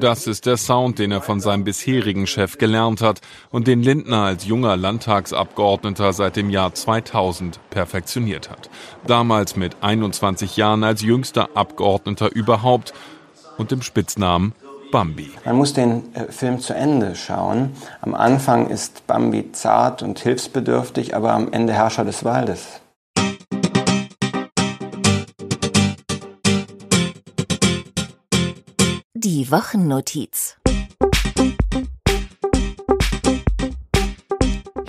Das ist der Sound, den er von seinem bisherigen Chef gelernt hat und den Lindner als junger Landtagsabgeordneter seit dem Jahr 2000 perfektioniert hat. Damals mit 21 Jahren als jüngster Abgeordneter überhaupt und dem Spitznamen Bambi. Man muss den äh, Film zu Ende schauen. Am Anfang ist Bambi zart und hilfsbedürftig, aber am Ende Herrscher des Waldes. Die Wochennotiz.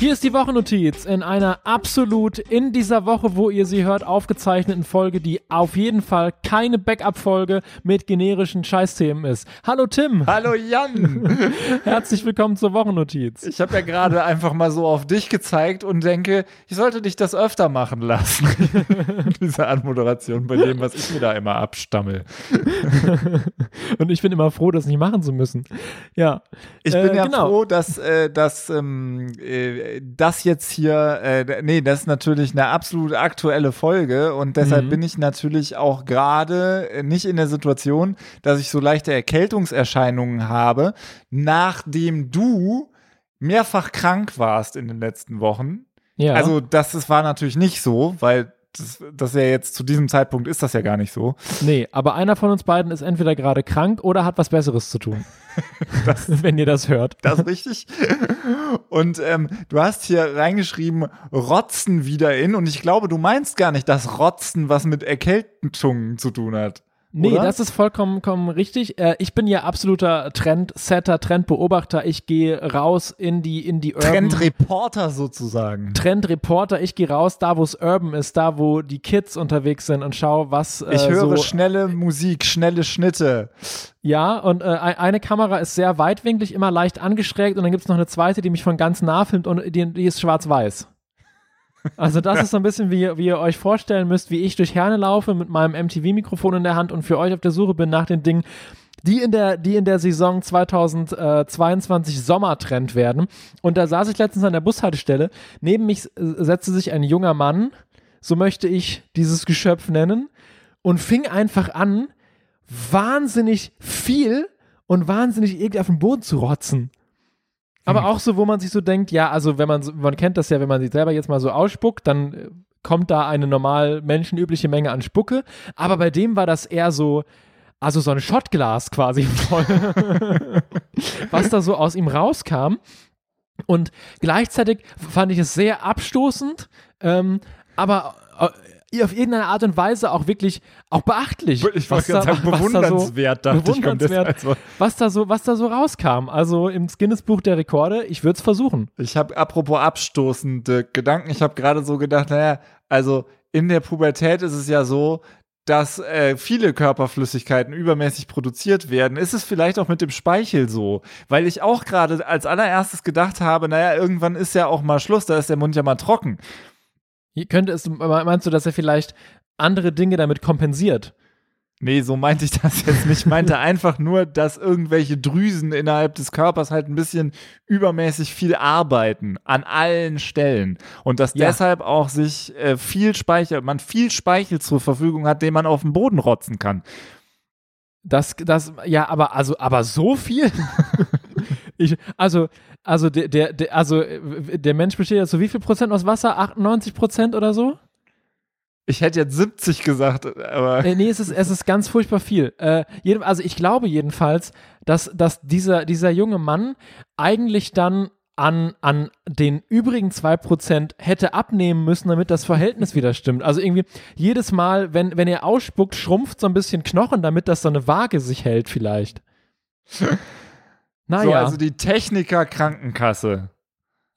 Hier ist die Wochennotiz in einer absolut in dieser Woche, wo ihr sie hört, aufgezeichneten Folge, die auf jeden Fall keine Backup-Folge mit generischen Scheißthemen ist. Hallo Tim. Hallo Jan. Herzlich willkommen zur Wochennotiz. Ich habe ja gerade einfach mal so auf dich gezeigt und denke, ich sollte dich das öfter machen lassen. Diese Anmoderation bei dem, was ich mir da immer abstammel. und ich bin immer froh, das nicht machen zu müssen. Ja. Ich bin äh, ja genau. froh, dass, äh, dass ähm, äh, das jetzt hier, äh, nee, das ist natürlich eine absolut aktuelle Folge und deshalb mhm. bin ich natürlich auch gerade nicht in der Situation, dass ich so leichte Erkältungserscheinungen habe, nachdem du mehrfach krank warst in den letzten Wochen. Ja. Also das, das war natürlich nicht so, weil das, das ja jetzt zu diesem Zeitpunkt ist das ja gar nicht so. Nee, aber einer von uns beiden ist entweder gerade krank oder hat was Besseres zu tun. das, wenn ihr das hört. Das ist richtig. Und ähm, du hast hier reingeschrieben, Rotzen wieder in. Und ich glaube, du meinst gar nicht, dass Rotzen was mit Erkältungen zu tun hat. Nee, Oder? das ist vollkommen, vollkommen richtig. Äh, ich bin ja absoluter Trendsetter, Trendbeobachter. Ich gehe raus in die, in die Urban. Trendreporter sozusagen. Trendreporter. Ich gehe raus, da wo es urban ist, da wo die Kids unterwegs sind und schaue, was. Äh, ich höre so schnelle Musik, schnelle Schnitte. Ja, und äh, eine Kamera ist sehr weitwinklig, immer leicht angeschrägt und dann gibt es noch eine zweite, die mich von ganz nah filmt und die, die ist schwarz-weiß. Also das ist so ein bisschen, wie, wie ihr euch vorstellen müsst, wie ich durch Herne laufe mit meinem MTV-Mikrofon in der Hand und für euch auf der Suche bin nach den Dingen, die in der, die in der Saison 2022 Sommertrend werden. Und da saß ich letztens an der Bushaltestelle. Neben mich äh, setzte sich ein junger Mann, so möchte ich dieses Geschöpf nennen, und fing einfach an, wahnsinnig viel und wahnsinnig eklig auf den Boden zu rotzen. Aber auch so, wo man sich so denkt, ja, also wenn man, man kennt das ja, wenn man sich selber jetzt mal so ausspuckt, dann äh, kommt da eine normal menschenübliche Menge an Spucke. Aber bei dem war das eher so, also so ein Schottglas quasi voll, was da so aus ihm rauskam. Und gleichzeitig fand ich es sehr abstoßend, ähm, aber äh, auf irgendeine Art und Weise auch wirklich auch beachtlich. Ich wollte gerade sagen, bewundernswert, da so, bewundernswert, ich, also. was da so, was da so rauskam. Also im Guinness-Buch der Rekorde, ich würde es versuchen. Ich habe apropos abstoßende Gedanken, ich habe gerade so gedacht, naja, also in der Pubertät ist es ja so, dass äh, viele Körperflüssigkeiten übermäßig produziert werden, ist es vielleicht auch mit dem Speichel so. Weil ich auch gerade als allererstes gedacht habe, naja, irgendwann ist ja auch mal Schluss, da ist der Mund ja mal trocken. Könnte es, meinst du, dass er vielleicht andere Dinge damit kompensiert? Nee, so meinte ich das jetzt nicht. Ich meinte einfach nur, dass irgendwelche Drüsen innerhalb des Körpers halt ein bisschen übermäßig viel arbeiten an allen Stellen und dass ja. deshalb auch sich äh, viel Speichel, man viel Speichel zur Verfügung hat, den man auf den Boden rotzen kann. Das, das, ja, aber also, aber so viel? ich, also, also der, der, der, also der Mensch besteht ja zu wie viel Prozent aus Wasser? 98 Prozent oder so? Ich hätte jetzt 70 gesagt, aber. Äh, nee, es ist, es ist ganz furchtbar viel. Äh, jedem, also ich glaube jedenfalls, dass, dass dieser, dieser junge Mann eigentlich dann an, an den übrigen 2% hätte abnehmen müssen, damit das Verhältnis wieder stimmt. Also irgendwie jedes Mal, wenn, wenn er ausspuckt, schrumpft so ein bisschen Knochen, damit das so eine Waage sich hält vielleicht. Naja. So, also die Techniker Krankenkasse.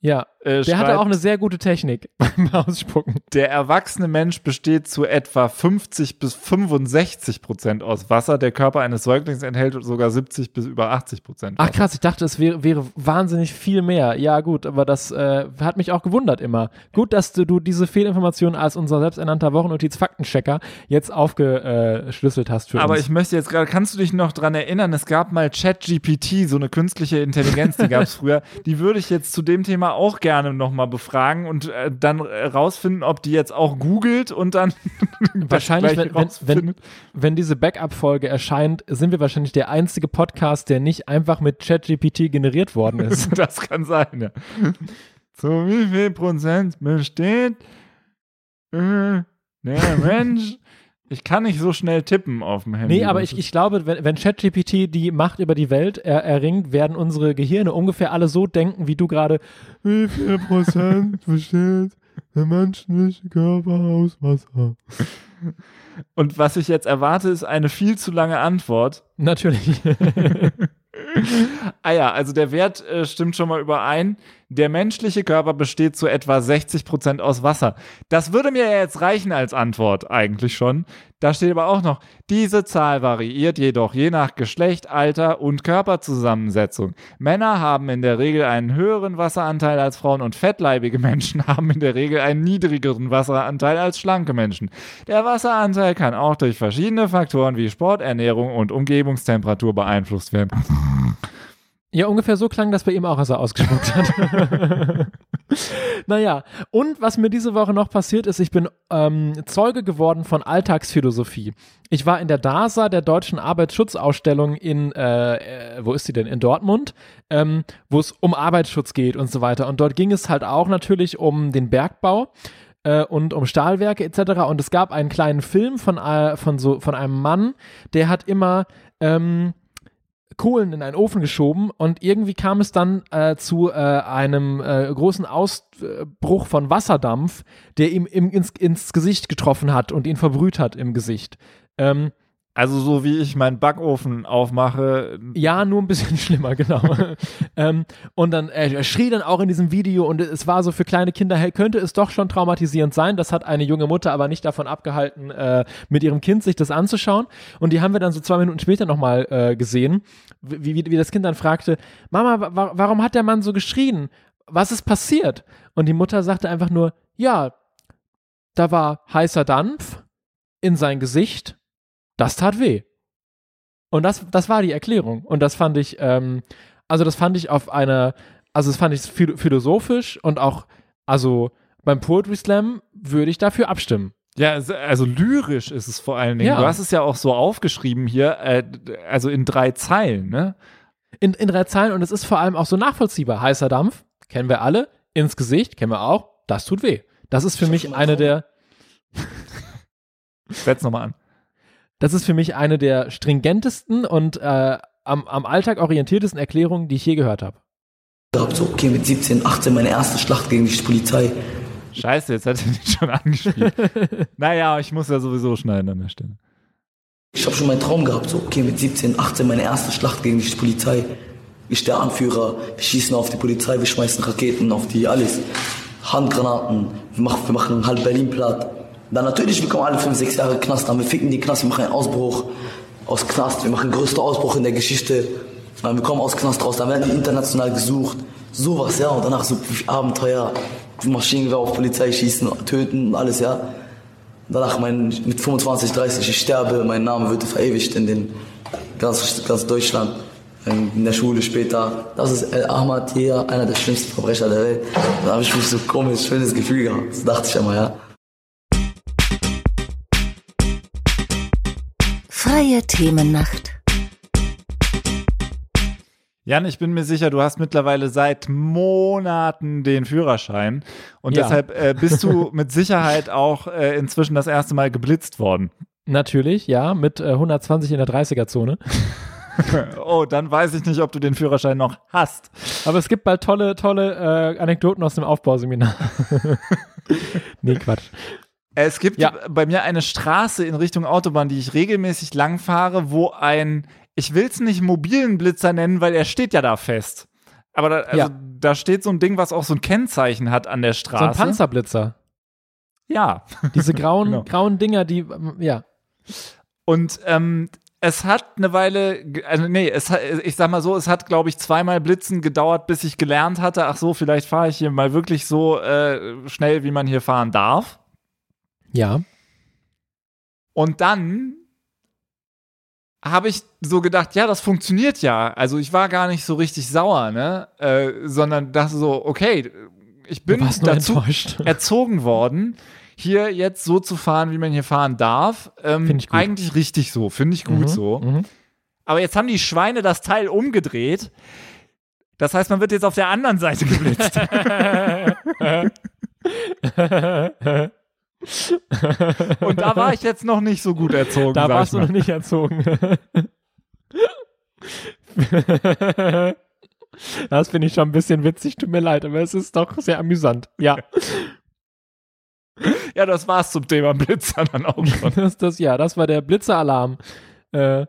Ja, äh, der hatte auch eine sehr gute Technik beim Ausspucken. Der erwachsene Mensch besteht zu etwa 50 bis 65 Prozent aus Wasser. Der Körper eines Säuglings enthält sogar 70 bis über 80 Prozent. Ach krass, ich dachte, es wäre, wäre wahnsinnig viel mehr. Ja gut, aber das äh, hat mich auch gewundert immer. Gut, dass du, du diese Fehlinformation als unser selbsternannter Wochennotiz-Faktenchecker jetzt aufgeschlüsselt hast für aber uns. Aber ich möchte jetzt gerade, kannst du dich noch dran erinnern, es gab mal ChatGPT, so eine künstliche Intelligenz, die gab es früher. Die würde ich jetzt zu dem Thema auch gerne gerne nochmal befragen und äh, dann rausfinden, ob die jetzt auch googelt und dann wahrscheinlich, wenn, wenn, wenn, wenn, diese Backup-Folge erscheint, sind wir wahrscheinlich der einzige Podcast, der nicht einfach mit ChatGPT generiert worden ist. das kann sein, ja. Zu wie viel Prozent besteht äh, der Mensch ich kann nicht so schnell tippen auf dem Handy. Nee, aber ich, ich glaube, wenn, wenn ChatGPT die Macht über die Welt er, erringt, werden unsere Gehirne ungefähr alle so denken, wie du gerade. Wie viel Prozent besteht der menschliche Körper aus Wasser? Und was ich jetzt erwarte, ist eine viel zu lange Antwort. Natürlich. ah ja, also der Wert äh, stimmt schon mal überein. Der menschliche Körper besteht zu etwa 60 Prozent aus Wasser. Das würde mir jetzt reichen als Antwort eigentlich schon. Da steht aber auch noch, diese Zahl variiert jedoch je nach Geschlecht, Alter und Körperzusammensetzung. Männer haben in der Regel einen höheren Wasseranteil als Frauen und fettleibige Menschen haben in der Regel einen niedrigeren Wasseranteil als schlanke Menschen. Der Wasseranteil kann auch durch verschiedene Faktoren wie Sport, Ernährung und Umgebungstemperatur beeinflusst werden. Ja, ungefähr so klang das bei ihm auch, als er ausgespuckt hat. naja, und was mir diese Woche noch passiert ist, ich bin ähm, Zeuge geworden von Alltagsphilosophie. Ich war in der DASA, der deutschen Arbeitsschutzausstellung in, äh, äh, wo ist sie denn? In Dortmund, ähm, wo es um Arbeitsschutz geht und so weiter. Und dort ging es halt auch natürlich um den Bergbau äh, und um Stahlwerke etc. Und es gab einen kleinen Film von, äh, von, so, von einem Mann, der hat immer ähm, Kohlen in einen Ofen geschoben und irgendwie kam es dann äh, zu äh, einem äh, großen Ausbruch von Wasserdampf, der ihm im, ins, ins Gesicht getroffen hat und ihn verbrüht hat im Gesicht. Ähm, also so wie ich meinen Backofen aufmache. Ja, nur ein bisschen schlimmer, genau. ähm, und dann, er schrie dann auch in diesem Video und es war so für kleine Kinder, hey, könnte es doch schon traumatisierend sein. Das hat eine junge Mutter aber nicht davon abgehalten, äh, mit ihrem Kind sich das anzuschauen. Und die haben wir dann so zwei Minuten später nochmal äh, gesehen, wie, wie, wie das Kind dann fragte, Mama, wa warum hat der Mann so geschrien? Was ist passiert? Und die Mutter sagte einfach nur, ja, da war heißer Dampf in sein Gesicht das tat weh. Und das, das war die Erklärung. Und das fand ich, ähm, also das fand ich auf eine, also das fand ich philosophisch und auch, also beim Poetry Slam würde ich dafür abstimmen. Ja, also, lyrisch ist es vor allen Dingen. Ja. Du hast es ja auch so aufgeschrieben hier, äh, also in drei Zeilen, ne? In, in drei Zeilen und es ist vor allem auch so nachvollziehbar. Heißer Dampf, kennen wir alle, ins Gesicht, kennen wir auch, das tut weh. Das ist für mich eine der. Setz nochmal an. Das ist für mich eine der stringentesten und äh, am, am Alltag orientiertesten Erklärungen, die ich je gehört habe. So, okay, mit 17, 18 meine erste Schlacht gegen die Polizei. Scheiße, jetzt hat er den schon angespielt. naja, ich muss ja sowieso schneiden an der Stelle. Ich habe schon meinen Traum gehabt, so, okay, mit 17, 18 meine erste Schlacht gegen die Polizei. Ich der Anführer, wir schießen auf die Polizei, wir schmeißen Raketen auf die, alles. Handgranaten, wir machen, wir machen halb Berlin platt. Dann natürlich, wir kommen alle fünf, sechs Jahre Knast an, wir ficken die Knast, wir machen einen Ausbruch aus Knast, wir machen den größten Ausbruch in der Geschichte. Dann wir kommen aus Knast raus, dann werden die international gesucht. Sowas, ja, und danach so Abenteuer, Maschinengewehr auf Polizei schießen, töten und alles, ja. Danach mein, mit 25, 30, ich sterbe, mein Name wird verewigt in den ganz, ganz Deutschland, in der Schule später. Das ist El Ahmad hier, einer der schlimmsten Verbrecher der Welt. Da habe ich mich so komisch, schönes Gefühl gehabt. Das dachte ich immer, ja. Freie Themennacht. Jan, ich bin mir sicher, du hast mittlerweile seit Monaten den Führerschein und ja. deshalb äh, bist du mit Sicherheit auch äh, inzwischen das erste Mal geblitzt worden. Natürlich, ja, mit äh, 120 in der 30er-Zone. oh, dann weiß ich nicht, ob du den Führerschein noch hast. Aber es gibt bald tolle, tolle äh, Anekdoten aus dem Aufbauseminar. nee, Quatsch. Es gibt ja. bei mir eine Straße in Richtung Autobahn, die ich regelmäßig langfahre, wo ein, ich will es nicht mobilen Blitzer nennen, weil er steht ja da fest. Aber da, also, ja. da steht so ein Ding, was auch so ein Kennzeichen hat an der Straße. So ein Panzerblitzer. Ja. Diese grauen, genau. grauen Dinger, die, ja. Und ähm, es hat eine Weile, also nee, es hat, ich sag mal so, es hat, glaube ich, zweimal Blitzen gedauert, bis ich gelernt hatte, ach so, vielleicht fahre ich hier mal wirklich so äh, schnell, wie man hier fahren darf. Ja. Und dann habe ich so gedacht, ja, das funktioniert ja. Also ich war gar nicht so richtig sauer, ne? Äh, sondern dachte so, okay, ich bin dazu enttäuscht. erzogen worden, hier jetzt so zu fahren, wie man hier fahren darf. Ähm, Find ich gut. Eigentlich richtig so, finde ich gut Mhm, so. mhm. Aber jetzt haben die Schweine das Teil umgedreht. Das heißt, man wird jetzt auf der anderen Seite geblitzt. Und da war ich jetzt noch nicht so gut erzogen. Da sag warst ich du noch nicht erzogen. Das finde ich schon ein bisschen witzig, tut mir leid, aber es ist doch sehr amüsant. Ja, Ja, das war's zum Thema Blitzer dann auch schon. das, das, ja, das war der Blitzeralarm. Äh,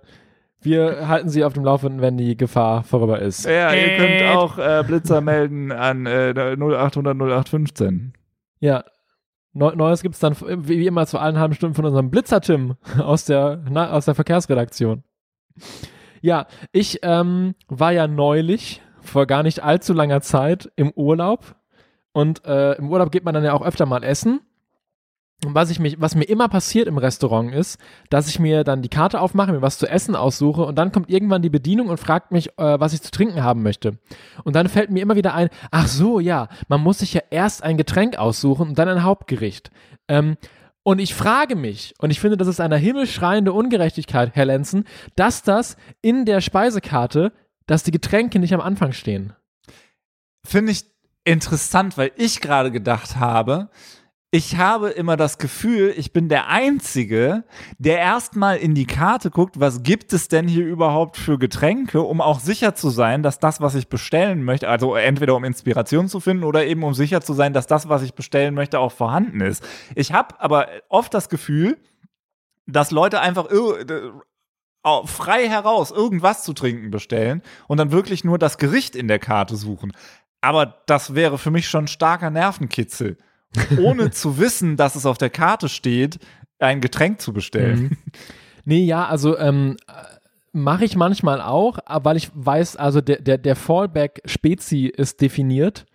wir halten Sie auf dem Laufenden, wenn die Gefahr vorüber ist. Ja, ihr könnt auch äh, Blitzer melden an äh, 0800 0815. Ja. Neu Neues gibt es dann wie wie immer zu allen halben Stunden von unserem Blitzer-Tim aus der, na, aus der Verkehrsredaktion. Ja, ich ähm, war ja neulich, vor gar nicht allzu langer Zeit, im Urlaub. Und äh, im Urlaub geht man dann ja auch öfter mal essen. Und was, ich mich, was mir immer passiert im Restaurant ist, dass ich mir dann die Karte aufmache, mir was zu essen aussuche und dann kommt irgendwann die Bedienung und fragt mich, äh, was ich zu trinken haben möchte. Und dann fällt mir immer wieder ein, ach so, ja, man muss sich ja erst ein Getränk aussuchen und dann ein Hauptgericht. Ähm, und ich frage mich, und ich finde, das ist eine himmelschreiende Ungerechtigkeit, Herr Lenzen, dass das in der Speisekarte, dass die Getränke nicht am Anfang stehen. Finde ich interessant, weil ich gerade gedacht habe, ich habe immer das Gefühl, ich bin der Einzige, der erstmal in die Karte guckt, was gibt es denn hier überhaupt für Getränke, um auch sicher zu sein, dass das, was ich bestellen möchte, also entweder um Inspiration zu finden oder eben um sicher zu sein, dass das, was ich bestellen möchte, auch vorhanden ist. Ich habe aber oft das Gefühl, dass Leute einfach äh, frei heraus irgendwas zu trinken bestellen und dann wirklich nur das Gericht in der Karte suchen. Aber das wäre für mich schon starker Nervenkitzel. Ohne zu wissen, dass es auf der Karte steht, ein Getränk zu bestellen. Nee, ja, also ähm, mache ich manchmal auch, weil ich weiß, also der, der, der Fallback-Spezi ist definiert.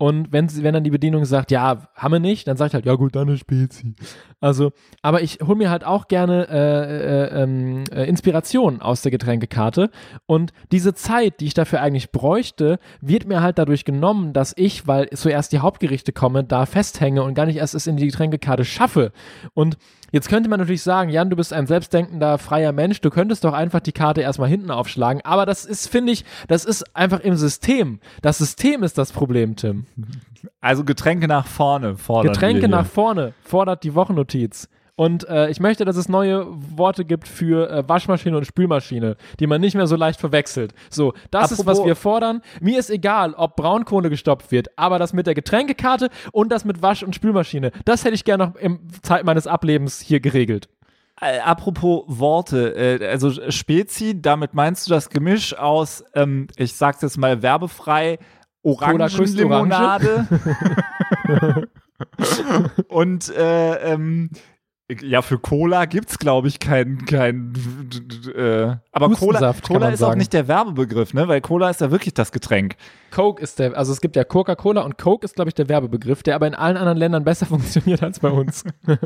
Und wenn, sie- wenn dann die Bedienung sagt, ja, haben wir nicht, dann ich halt, ja gut, dann eine Spezi. Also, aber ich hole mir halt auch gerne äh, äh, ähm, äh, Inspiration aus der Getränkekarte. Und diese Zeit, die ich dafür eigentlich bräuchte, wird mir halt dadurch genommen, dass ich, weil zuerst die Hauptgerichte komme, da festhänge und gar nicht erst es in die Getränkekarte schaffe. Und Jetzt könnte man natürlich sagen, Jan, du bist ein selbstdenkender, freier Mensch, du könntest doch einfach die Karte erstmal hinten aufschlagen. Aber das ist, finde ich, das ist einfach im System. Das System ist das Problem, Tim. Also Getränke nach vorne fordern Getränke nach vorne fordert die Wochennotiz. Und äh, ich möchte, dass es neue Worte gibt für äh, Waschmaschine und Spülmaschine, die man nicht mehr so leicht verwechselt. So, das ist, was Apropos- wir fordern. Mir ist egal, ob Braunkohle gestoppt wird, aber das mit der Getränkekarte und das mit Wasch- und Spülmaschine, das hätte ich gerne noch im Zeit meines Ablebens hier geregelt. Äh, apropos Worte, äh, also Spezi, damit meinst du das Gemisch aus, ähm, ich sag's jetzt mal werbefrei, Orangenlimonade und äh, ähm, ja, für Cola gibt's glaube ich kein, kein äh, aber Cola, Cola ist auch sagen. nicht der Werbebegriff, ne? Weil Cola ist ja wirklich das Getränk. Coke ist der, also es gibt ja Coca-Cola und Coke ist, glaube ich, der Werbebegriff, der aber in allen anderen Ländern besser funktioniert als bei uns.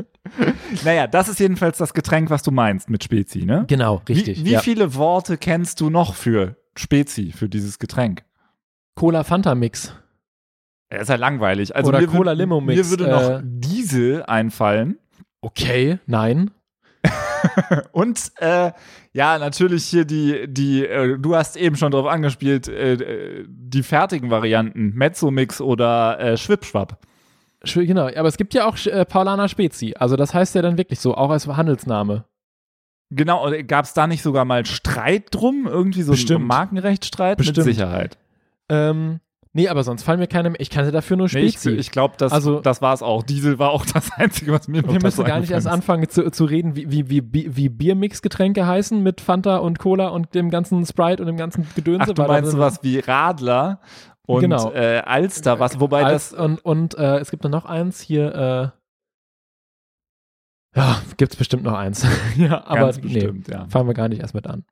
Naja, das ist jedenfalls das Getränk, was du meinst mit Spezi, ne? genau, richtig. Wie, wie ja. viele Worte kennst du noch für Spezi, für dieses Getränk? Cola Fanta Mix. Er ist ja langweilig. Also Oder Cola Limo Mix, Mir würde noch äh, Diesel einfallen. Okay, nein. Und äh, ja, natürlich hier die, die, äh, du hast eben schon drauf angespielt, äh, äh, die fertigen Varianten, Mezzo-Mix oder äh, Schwipschwapp. Sch- Genau, aber es gibt ja auch äh, Paulaner Spezi. Also das heißt ja dann wirklich so, auch als Handelsname. Genau, gab es da nicht sogar mal Streit drum? Irgendwie so Bestimmt. ein Markenrechtsstreit? Bestimmt. Mit Sicherheit. Ähm, nee, aber sonst fallen mir keine mehr. Ich kannte dafür nur Nee, ich Spezi. ich glaube, das, Also- das war es auch. Diesel war auch das Einzige, was mir wir müssen gar nicht erst anfangen zu, zu reden, wie, wie, wie, wie Biermix-Getränke heißen mit Fanta und Cola und dem ganzen Sprite und dem ganzen Gedönse. Ach, du meinst sowas wie Radler und Genau. äh, Alster, was, wobei als, das und und äh, es gibt dann noch eins hier, äh, ja, gibt's bestimmt noch eins. ja, aber ganz nee, bestimmt, ja. fangen wir gar nicht erst mit an.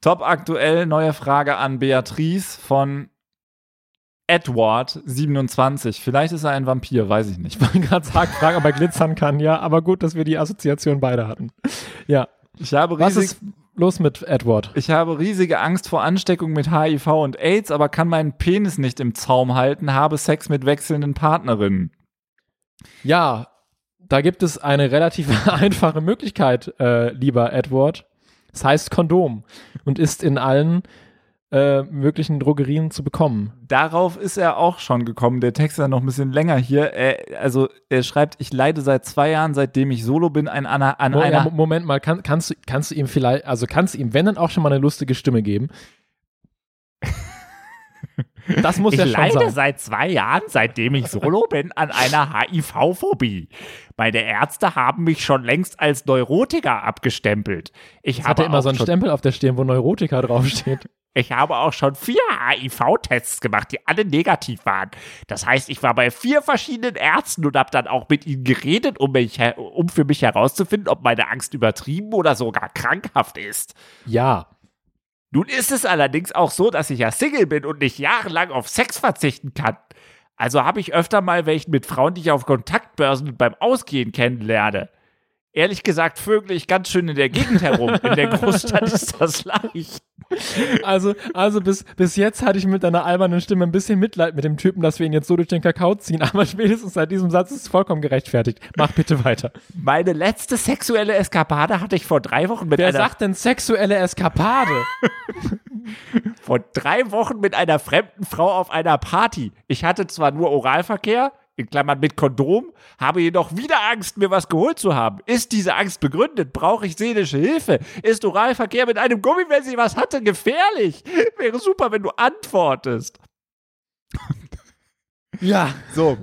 Top aktuell, neue Frage an Beatrice von Edward27. Vielleicht ist er ein Vampir, weiß ich nicht. Ich wollte gerade sagen, fragen, ob er glitzern kann, ja, aber gut, dass wir die Assoziation beide hatten. Ja. Ich habe Was riesig, ist, los mit Edward. Ich habe riesige Angst vor Ansteckung mit HIV und AIDS, aber kann meinen Penis nicht im Zaum halten, habe Sex mit wechselnden Partnerinnen. Ja, da gibt es eine relativ einfache Möglichkeit, äh, lieber Edward. Es heißt Kondom und ist in allen äh, möglichen Drogerien zu bekommen. Darauf ist er auch schon gekommen. Der Text ist ja noch ein bisschen länger hier. Er, also er schreibt, ich leide seit zwei Jahren, seitdem ich solo bin, an, einer, an ja, einer. Mo- Moment mal, kann, kannst, du, kannst du ihm vielleicht, also kannst du ihm, wenn dann auch schon mal eine lustige Stimme geben? Das muss ja schon sein. seit zwei Jahren, seitdem ich solo bin, an einer HIV-Phobie. Meine Ärzte haben mich schon längst als Neurotiker abgestempelt. Ich Jetzt hat er immer so einen Stempel auf der Stirn, wo Neurotiker draufsteht. Ich habe auch schon vier HIV-Tests gemacht, die alle negativ waren. Das heißt, ich war bei vier verschiedenen Ärzten und habe dann auch mit ihnen geredet, um, mich, um für mich herauszufinden, ob meine Angst übertrieben oder sogar krankhaft ist. Ja, Nun ist es allerdings auch so, dass ich ja Single bin und nicht jahrelang auf Sex verzichten kann. Also habe ich öfter mal welchen mit Frauen, die ich auf Kontaktbörsen beim Ausgehen kennenlerne. Ehrlich gesagt vögel ich ganz schön in der Gegend herum. In der Großstadt ist das leicht. also, also bis, bis jetzt hatte ich mit deiner albernen Stimme ein bisschen Mitleid mit dem Typen, dass wir ihn jetzt so durch den Kakao ziehen, aber spätestens seit diesem Satz ist es vollkommen gerechtfertigt. Mach bitte weiter. Meine letzte sexuelle Eskapade hatte ich vor drei Wochen mit Wer einer sagt denn sexuelle Eskapade? vor drei Wochen mit einer fremden Frau auf einer Party. Ich hatte zwar nur Oralverkehr, in Klammern mit Kondom, habe jedoch wieder Angst, mir was geholt zu haben. Ist diese Angst begründet? Brauche ich seelische Hilfe? Ist Oralverkehr mit einem Gummi, wenn sie was hatte, gefährlich? Wäre super, wenn du antwortest. ja. So,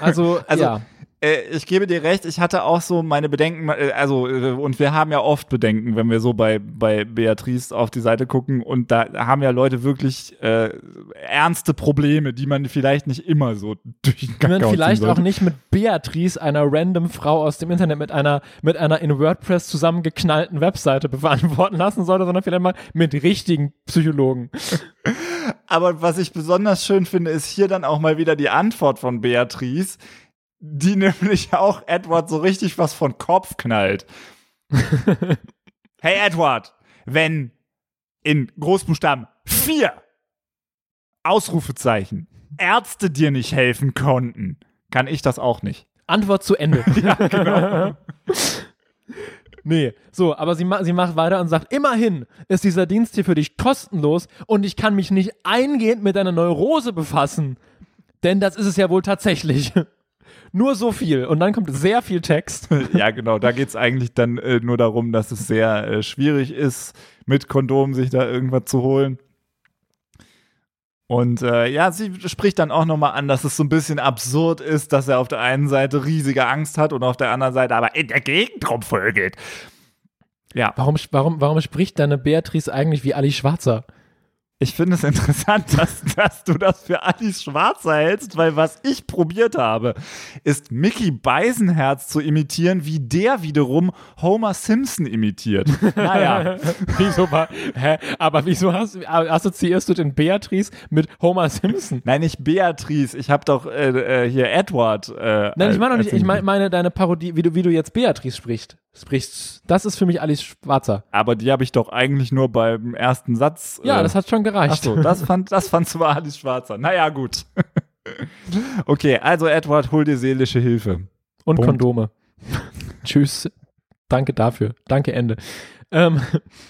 Also, Also, ja. Äh, ich gebe dir recht, ich hatte auch so meine Bedenken, äh, also, äh, und wir haben ja oft Bedenken, wenn wir so bei, bei Beatrice auf die Seite gucken und da haben ja Leute wirklich äh, ernste Probleme, die man vielleicht nicht immer so durch den Die man Kakao vielleicht auch nicht mit Beatrice, einer random Frau aus dem Internet, mit einer, mit einer in WordPress zusammengeknallten Webseite beantworten lassen sollte, sondern vielleicht mal mit richtigen Psychologen. Aber was ich besonders schön finde, ist hier dann auch mal wieder die Antwort von Beatrice, die nämlich auch Edward so richtig was von Kopf knallt. hey Edward, wenn in Großbuchstaben vier Ausrufezeichen Ärzte dir nicht helfen konnten, kann ich das auch nicht. Antwort zu Ende. Ja, genau. Nee, so, aber sie, ma sie macht weiter und sagt, immerhin ist dieser Dienst hier für dich kostenlos und ich kann mich nicht eingehend mit deiner Neurose befassen. Denn das ist es ja wohl tatsächlich. Nur so viel. Und dann kommt sehr viel Text. ja, genau. Da geht es eigentlich dann äh, nur darum, dass es sehr äh, schwierig ist, mit Kondom sich da irgendwas zu holen. Und äh, ja, sie spricht dann auch nochmal an, dass es so ein bisschen absurd ist, dass er auf der einen Seite riesige Angst hat und auf der anderen Seite aber in der Gegend rumvögelt. Ja, Warum, warum, warum spricht deine Beatrice eigentlich wie Ali Schwarzer? Ich finde es interessant, dass, dass du das für Alice Schwarzer hältst, weil was ich probiert habe, ist Mickey Beisenherz zu imitieren, wie der wiederum Homer Simpson imitiert. Naja. wieso war, hä? Aber wieso hast, assoziierst du den Beatrice mit Homer Simpson? Nein, nicht Beatrice. Ich habe doch äh, äh, hier Edward. Äh, Nein, ich meine doch nicht, ich mein, meine deine Parodie, wie du, wie du jetzt Beatrice sprichst. Sprichst. Das ist für mich Alice Schwarzer. Aber die habe ich doch eigentlich nur beim ersten Satz. Ja, äh, das hat schon gereicht. Achso, das fand, das fand zwar Alice Schwarzer. Naja, gut. okay, also Edward, hol dir seelische Hilfe. Und Punkt. Kondome. Tschüss. Danke dafür. Danke, Ende. Ähm,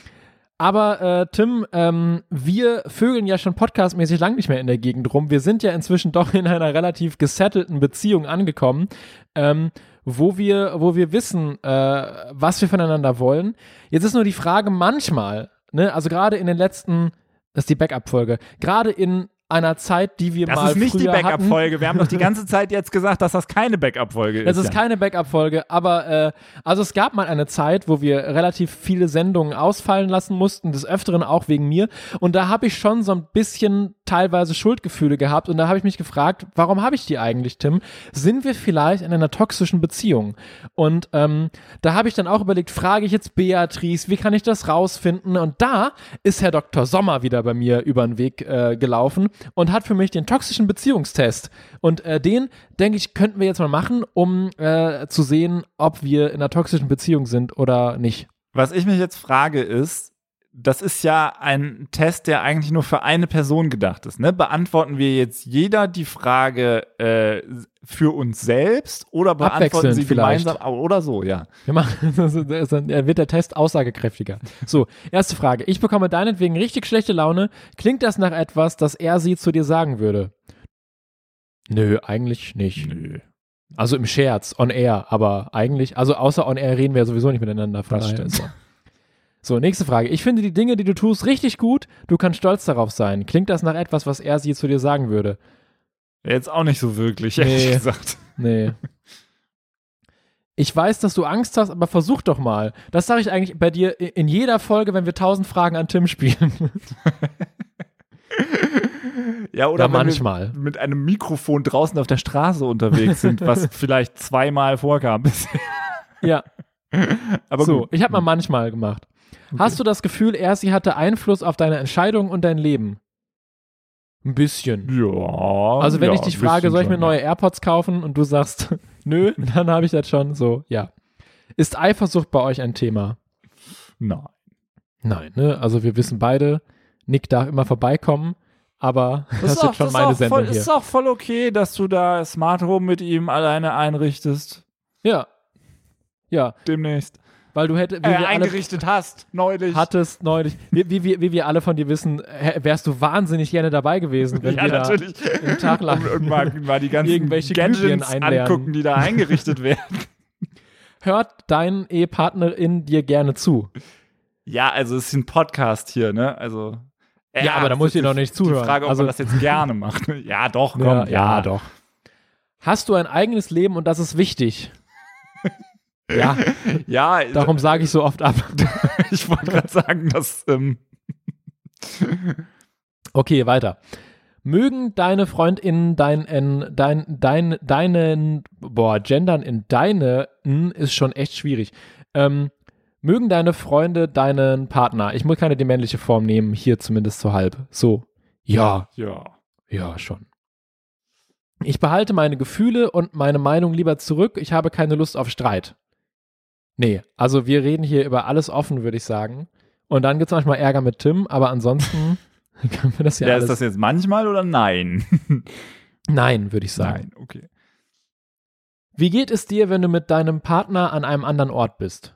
aber äh, Tim, ähm, wir vögeln ja schon podcastmäßig lang nicht mehr in der Gegend rum. Wir sind ja inzwischen doch in einer relativ gesettelten Beziehung angekommen, ähm, wo wir, wo wir wissen, äh, was wir voneinander wollen. Jetzt ist nur die Frage manchmal, ne, also gerade in den letzten, das ist die Backup-Folge, gerade in einer Zeit, die wir Das mal ist nicht die Backup-Folge. Wir haben doch die ganze Zeit jetzt gesagt, dass das keine Backup-Folge ist. Das ist Jan. keine Backup-Folge, aber äh, also es gab mal eine Zeit, wo wir relativ viele Sendungen ausfallen lassen mussten, des Öfteren auch wegen mir. Und da habe ich schon so ein bisschen teilweise Schuldgefühle gehabt und da habe ich mich gefragt, warum habe ich die eigentlich, Tim? Sind wir vielleicht in einer toxischen Beziehung? Und ähm, da habe ich dann auch überlegt, frage ich jetzt Beatrice, wie kann ich das rausfinden? Und da ist Herr Dr. Sommer wieder bei mir über den Weg äh, gelaufen und hat für mich den toxischen Beziehungstest. Und äh, den, denke ich, könnten wir jetzt mal machen, um äh, zu sehen, ob wir in einer toxischen Beziehung sind oder nicht. Was ich mich jetzt frage ist, das ist ja ein Test, der eigentlich nur für eine Person gedacht ist. Ne? Beantworten wir jetzt jeder die Frage äh, für uns selbst oder beantworten sie vielleicht. gemeinsam oder so, ja. Wir machen, dann wird der Test aussagekräftiger. So, erste Frage. Ich bekomme deinetwegen richtig schlechte Laune. Klingt das nach etwas, das er sie zu dir sagen würde? Nö, eigentlich nicht. Nö. Also im Scherz, on air, aber eigentlich, also außer on air reden wir ja sowieso nicht miteinander. Von Das stimmt. So. Nächste Frage. Ich finde die Dinge, die du tust, richtig gut. Du kannst stolz darauf sein. Klingt das nach etwas, was er sie zu dir sagen würde? Jetzt auch nicht so wirklich, ehrlich Nee. gesagt. Nee. Ich weiß, dass du Angst hast, aber versuch doch mal. Das sage ich eigentlich bei dir in jeder Folge, wenn wir tausend Fragen an Tim spielen. Ja, oder Ja, manchmal. mit einem Mikrofon draußen auf der Straße unterwegs sind, was vielleicht zweimal vorkam bisher. ja, Aber so. gut. Ich habe mal manchmal gemacht. Hast du das Gefühl, er, sie hatte Einfluss auf deine Entscheidung und dein Leben? Ein bisschen. Ja. Also wenn ja, ich dich frage, soll ich mir schon, neue AirPods kaufen und du sagst, nö, dann habe ich das schon so, ja. Ist Eifersucht bei euch ein Thema? Nein. Nein, ne? Also wir wissen beide, Nick darf immer vorbeikommen, aber das, ist jetzt schon meine auch Sendung voll, hier. ist auch voll okay, dass du da Smart Home mit ihm alleine einrichtest. Ja. Ja, Demnächst. Weil du hättest, wie Äh, wir alle eingerichtet hast, neulich. hattest neulich, wie, wie, wie, wie wir alle von dir wissen, wärst du wahnsinnig gerne dabei gewesen, wenn ja, wir natürlich. da einen Tag lang Und, und mal, mal die ganzen Irgendwelche Gadgets angucken, die da eingerichtet werden. hört dein Ehepartnerin dir gerne zu. Ja, also es ist ein Podcast hier, ne? Also. Ja, aber da muss ich doch nicht zuhören. Die Frage, ob Also- man das jetzt gerne macht. ne? Ja, doch, komm. ja, ja, doch. Hast du ein eigenes Leben und das ist wichtig? Ja, Ja, darum sage ich so oft ab. ich wollte gerade sagen, dass. Ähm, Okay, weiter. Mögen deine FreundInnen dein, in, dein, dein, deinen, boah, gendern in deine ist schon echt schwierig. Ähm, mögen deine Freunde deinen Partner? Ich muss keine die männliche Form nehmen, hier zumindest so halb. So. Ja, ja. ja, schon. Ich behalte meine Gefühle und meine Meinung lieber zurück. Ich habe keine Lust auf Streit. Nee, also wir reden hier über alles offen, würde ich sagen. Und dann gibt es manchmal Ärger mit Tim, aber ansonsten können wir das ja, Ja, alles. ist das jetzt manchmal oder nein? Nein, würde ich sagen. Nein, okay. Wie geht es dir, wenn du mit deinem Partner an einem anderen Ort bist?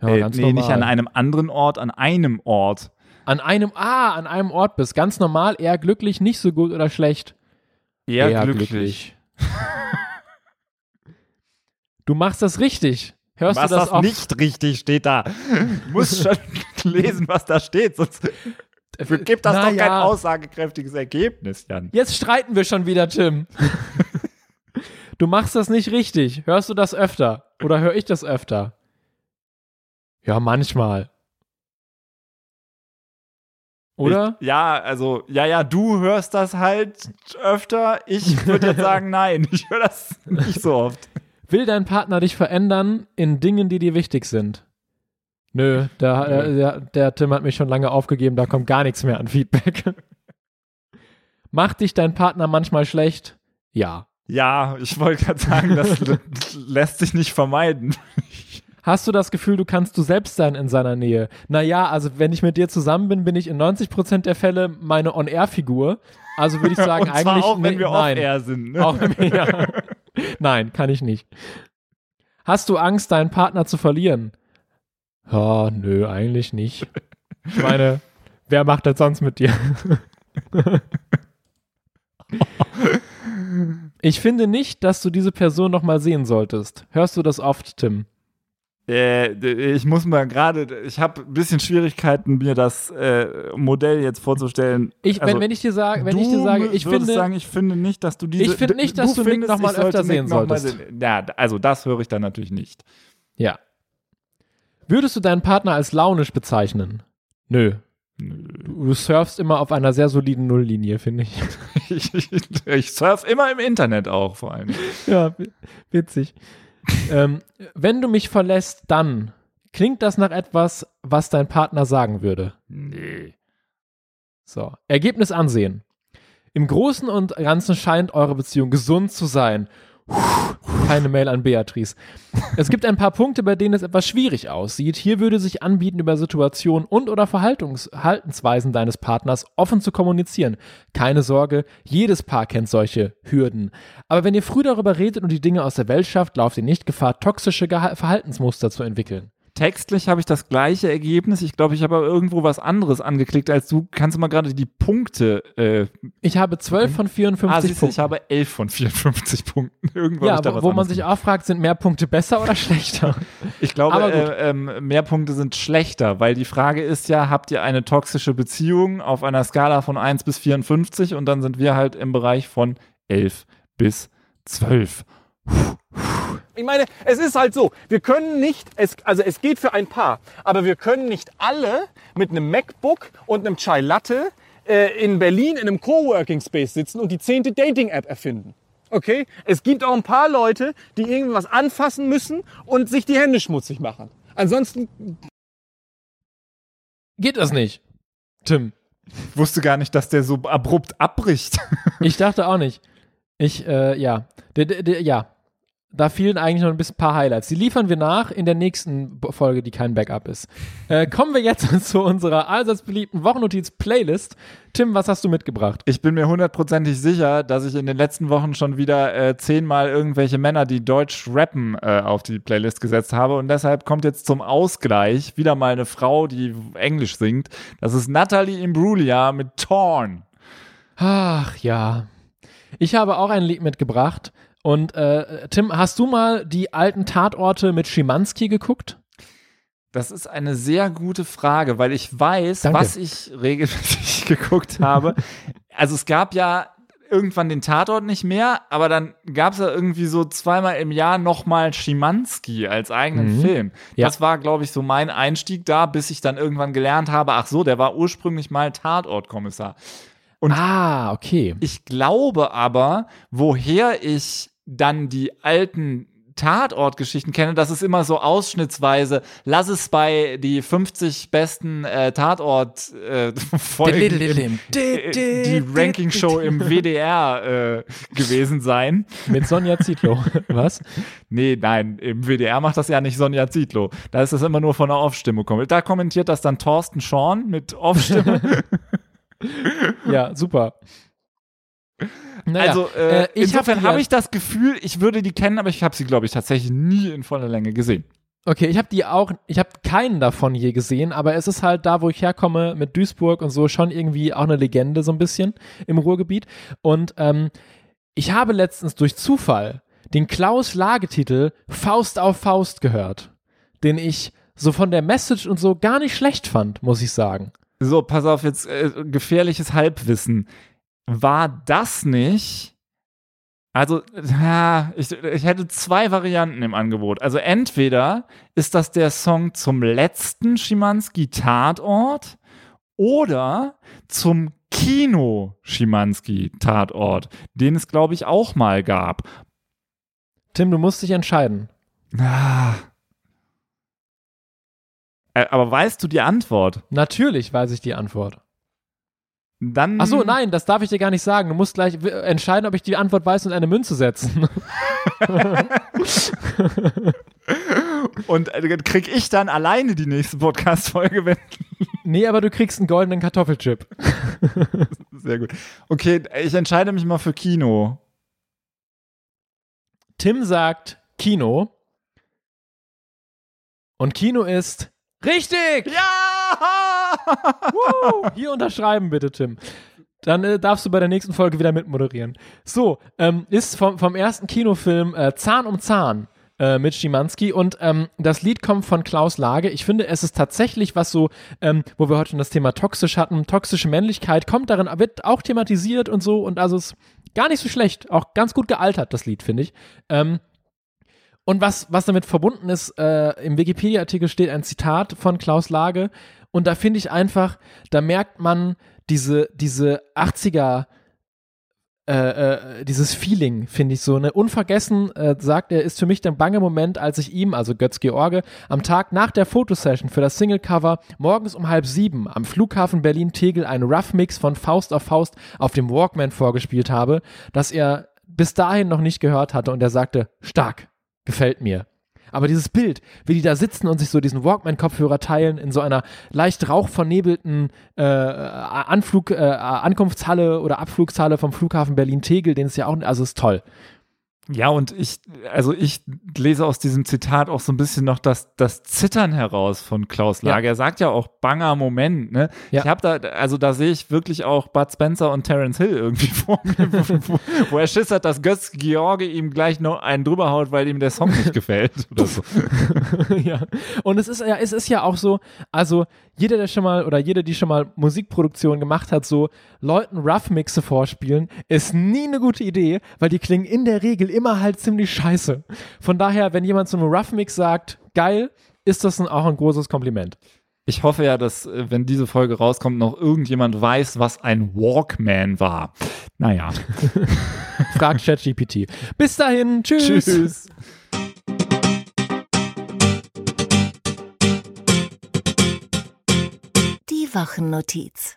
Ja, äh, ganz nee, normal. nicht an einem anderen Ort, an einem Ort. An einem, ah, an einem Ort bist. Ganz normal, eher glücklich, nicht so gut oder schlecht. Eher, glücklich. Du machst das richtig. Hörst was du das, das nicht richtig steht da. Du musst schon lesen, was da steht, sonst gibt das Na doch kein ja. aussagekräftiges Ergebnis, Jan. Jetzt streiten wir schon wieder, Tim. du machst das nicht richtig. Hörst du das öfter? Oder höre ich das öfter? Ja, manchmal. Oder? Ich, ja, also, ja, ja, du hörst das halt öfter. Ich würde jetzt sagen, nein, ich höre das nicht so oft. Will dein Partner dich verändern in Dingen, die dir wichtig sind? Nö, der, äh, der, der Tim hat mich schon lange aufgegeben, da kommt gar nichts mehr an Feedback. Macht dich dein Partner manchmal schlecht? Ja. Ja, ich wollte gerade sagen, das lä- lässt sich nicht vermeiden. Hast du das Gefühl, du kannst du selbst sein in seiner Nähe? Naja, also wenn ich mit dir zusammen bin, bin ich in 90% der Fälle meine On-Air-Figur. Also würde ich sagen, Und zwar eigentlich auch, wenn nee, wir off-air sind. Ne? Auch ja. Nein, kann ich nicht. Hast du Angst, deinen Partner zu verlieren? Ja, nö, eigentlich nicht. Ich meine, wer macht das sonst mit dir? Ich finde nicht, dass du diese Person noch mal sehen solltest. Hörst du das oft, Tim? Äh, ich muss mal gerade, ich habe ein bisschen Schwierigkeiten, mir das äh, Modell jetzt vorzustellen. Ich, Also, wenn, wenn ich dir sage, wenn du ich dir sage, ich finde, sagen, ich finde nicht, dass du diese. Ich finde nicht, dass du Nick findest, noch mal ich sollte öfter Nick sehen mal solltest. sehen. Ja, also das höre ich dann natürlich nicht. ja. Würdest du deinen Partner als launisch bezeichnen? Nö. Nö. Du surfst immer auf einer sehr soliden Nulllinie, finde ich. Ich, ich, ich surf immer im Internet auch vor allem. Ja, wi- witzig. Ähm, wenn du mich verlässt, dann klingt das nach etwas, was dein Partner sagen würde. Nee. So, Ergebnis ansehen. Im Großen und Ganzen scheint eure Beziehung gesund zu sein. Keine Mail an Beatrice. Es gibt ein paar Punkte, bei denen es etwas schwierig aussieht. Hier würde sich anbieten, über Situationen und oder Verhaltensweisen deines Partners offen zu kommunizieren. Keine Sorge, jedes Paar kennt solche Hürden. Aber wenn ihr früh darüber redet und die Dinge aus der Welt schafft, lauft ihr nicht Gefahr, toxische Verhaltensmuster zu entwickeln. Textlich habe ich das gleiche Ergebnis. Ich glaube, ich habe aber irgendwo was anderes angeklickt als du. Kannst du mal gerade die Punkte. Äh, Ich habe 12 von 54 ah, siehst Punkten. ich habe 11 von 54 Punkten. Irgendwo ja, wo, wo man sich auch fragt, sind mehr Punkte besser oder schlechter? Ich glaube, äh, ähm, mehr Punkte sind schlechter, weil die Frage ist ja, habt ihr eine toxische Beziehung auf einer Skala von 1 bis 54 und dann sind wir halt im Bereich von 11 bis 12. Ich meine, es ist halt so, wir können nicht, es, also es geht für ein Paar, aber wir können nicht alle mit einem MacBook und einem Chai Latte äh, in Berlin in einem Coworking Space sitzen und die zehnte Dating-App erfinden. Okay? Es gibt auch ein paar Leute, die irgendwas anfassen müssen und sich die Hände schmutzig machen. Ansonsten Geht das nicht, Tim? Ich wusste gar nicht, dass der so abrupt abbricht. Ich dachte auch nicht. Ich, äh, ja. D ja. Da fehlen eigentlich noch ein bisschen paar Highlights. Die liefern wir nach in der nächsten Folge, die kein Backup ist. Äh, kommen wir jetzt zu unserer allseits beliebten Wochennotiz-Playlist. Tim, was hast du mitgebracht? Ich bin mir hundertprozentig sicher, dass ich in den letzten Wochen schon wieder äh, zehnmal irgendwelche Männer, die Deutsch rappen, äh, auf die Playlist gesetzt habe. Und deshalb kommt jetzt zum Ausgleich wieder mal eine Frau, die Englisch singt. Das ist Natalie Imbruglia mit Torn. Ach ja. Ich habe auch ein Lied mitgebracht. Und äh, Tim, hast du mal die alten Tatorte mit Schimanski geguckt? Das ist eine sehr gute Frage, weil ich weiß, Danke. was ich regelmäßig geguckt habe. Also es gab ja irgendwann den Tatort nicht mehr, aber dann gab es ja irgendwie so zweimal im Jahr nochmal Schimanski als eigenen Mhm. Film. Ja. Das war, glaube ich, so mein Einstieg da, bis ich dann irgendwann gelernt habe, ach so, der war ursprünglich mal Tatortkommissar. Und ah, okay. ich glaube aber, woher ich dann die alten Tatortgeschichten kenne, das ist immer so ausschnittsweise. Lass es bei die 50 besten äh, Tatort äh, Folgen im, äh, die Ranking Show im WDR äh, gewesen sein. Mit Sonja Zietlow. Was? Nee, nein, im WDR macht das ja nicht Sonja Zietlow. Da ist das immer nur von der Off-Stimme. kommentiert. Da kommentiert das dann Thorsten Schorn mit Off-Stimme. Ja, super. Naja, also äh, äh, ich insofern hab habe ja- ich das Gefühl, ich würde die kennen, aber ich habe sie, glaube ich, tatsächlich nie in voller Länge gesehen. Okay, ich habe die auch, ich habe keinen davon je gesehen, aber es ist halt da, wo ich herkomme, mit Duisburg und so, schon irgendwie auch eine Legende so ein bisschen im Ruhrgebiet. Und ähm, ich habe letztens durch Zufall den Klaus-Lage-Titel Faust auf Faust gehört, den ich so von der Message und so gar nicht schlecht fand, muss ich sagen. So, pass auf, jetzt äh, gefährliches Halbwissen. War das nicht? Also, ja, ich, ich hätte zwei Varianten im Angebot. Also, entweder ist das der Song zum letzten Schimanski-Tatort oder zum Kino Schimanski-Tatort, den es, glaube ich, auch mal gab. Tim, du musst dich entscheiden. Ah. Aber weißt du die Antwort? Natürlich weiß ich die Antwort. Dann. Ach so, nein, das darf ich dir gar nicht sagen. Du musst gleich entscheiden, ob ich die Antwort weiß und eine Münze setzen. Und äh, krieg ich dann alleine die nächste Podcast-Folge, wenn. nee, aber du kriegst einen goldenen Kartoffelchip. Sehr gut. Okay, ich entscheide mich mal für Kino. Tim sagt Kino. Und Kino ist richtig! Ja! Hier unterschreiben bitte, Tim. Dann äh, darfst du bei der nächsten Folge wieder mitmoderieren. So, ähm, ist vom, vom ersten Kinofilm äh, Zahn um Zahn äh, mit Schimanski und ähm, das Lied kommt von Klaus Lage. Ich finde, es ist tatsächlich was so, ähm, wo wir heute schon das Thema toxisch hatten, toxische Männlichkeit kommt darin, wird auch thematisiert und so und also ist gar nicht so schlecht, auch ganz gut gealtert, das Lied, finde ich. Ähm, und was, was damit verbunden ist, äh, im Wikipedia-Artikel steht ein Zitat von Klaus Lage. Und da finde ich einfach, da merkt man diese, diese 80er, äh, äh, dieses Feeling, finde ich so. Ne? Unvergessen, äh, sagt er, ist für mich der bange Moment, als ich ihm, also Götz George, am Tag nach der Fotosession für das Singlecover morgens um halb sieben am Flughafen Berlin-Tegel einen Rough Mix von Faust auf Faust auf dem Walkman vorgespielt habe, dass er bis dahin noch nicht gehört hatte und er sagte, stark, gefällt mir. Aber dieses Bild, wie die da sitzen und sich so diesen Walkman-Kopfhörer teilen in so einer leicht rauchvernebelten äh, Anflug, äh, Ankunftshalle oder Abflugshalle vom Flughafen Berlin-Tegel, den ist ja auch, also ist toll. Ja, und ich, also ich lese aus diesem Zitat auch so ein bisschen noch das, das Zittern heraus von Klaus Lager. Ja. Er sagt ja auch banger Moment, ne? Ja. Ich habe da, also da sehe ich wirklich auch Bud Spencer und Terence Hill irgendwie vor mir, wo, wo, er Schiss hat, dass Götz George ihm gleich noch einen drüber haut, weil ihm der Song nicht gefällt oder so. ja. Und es ist ja, es ist ja auch so, also jeder, der schon mal oder jeder, die schon mal Musikproduktion gemacht hat, so Leuten Rough-Mixe vorspielen, ist nie eine gute Idee, weil die klingen in der Regel immer halt ziemlich scheiße. Von daher, wenn jemand so einem Rough-Mix sagt, geil, ist das ein, auch ein großes Kompliment. Ich hoffe ja, dass, äh, wenn diese Folge rauskommt, noch irgendjemand weiß, was ein Walkman war. Naja. Fragt ChatGPT. Bis dahin. Tschüss. Tschüss. Wochennotiz.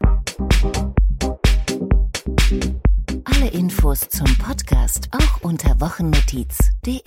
Alle Infos zum Podcast auch unter wochennotiz.de.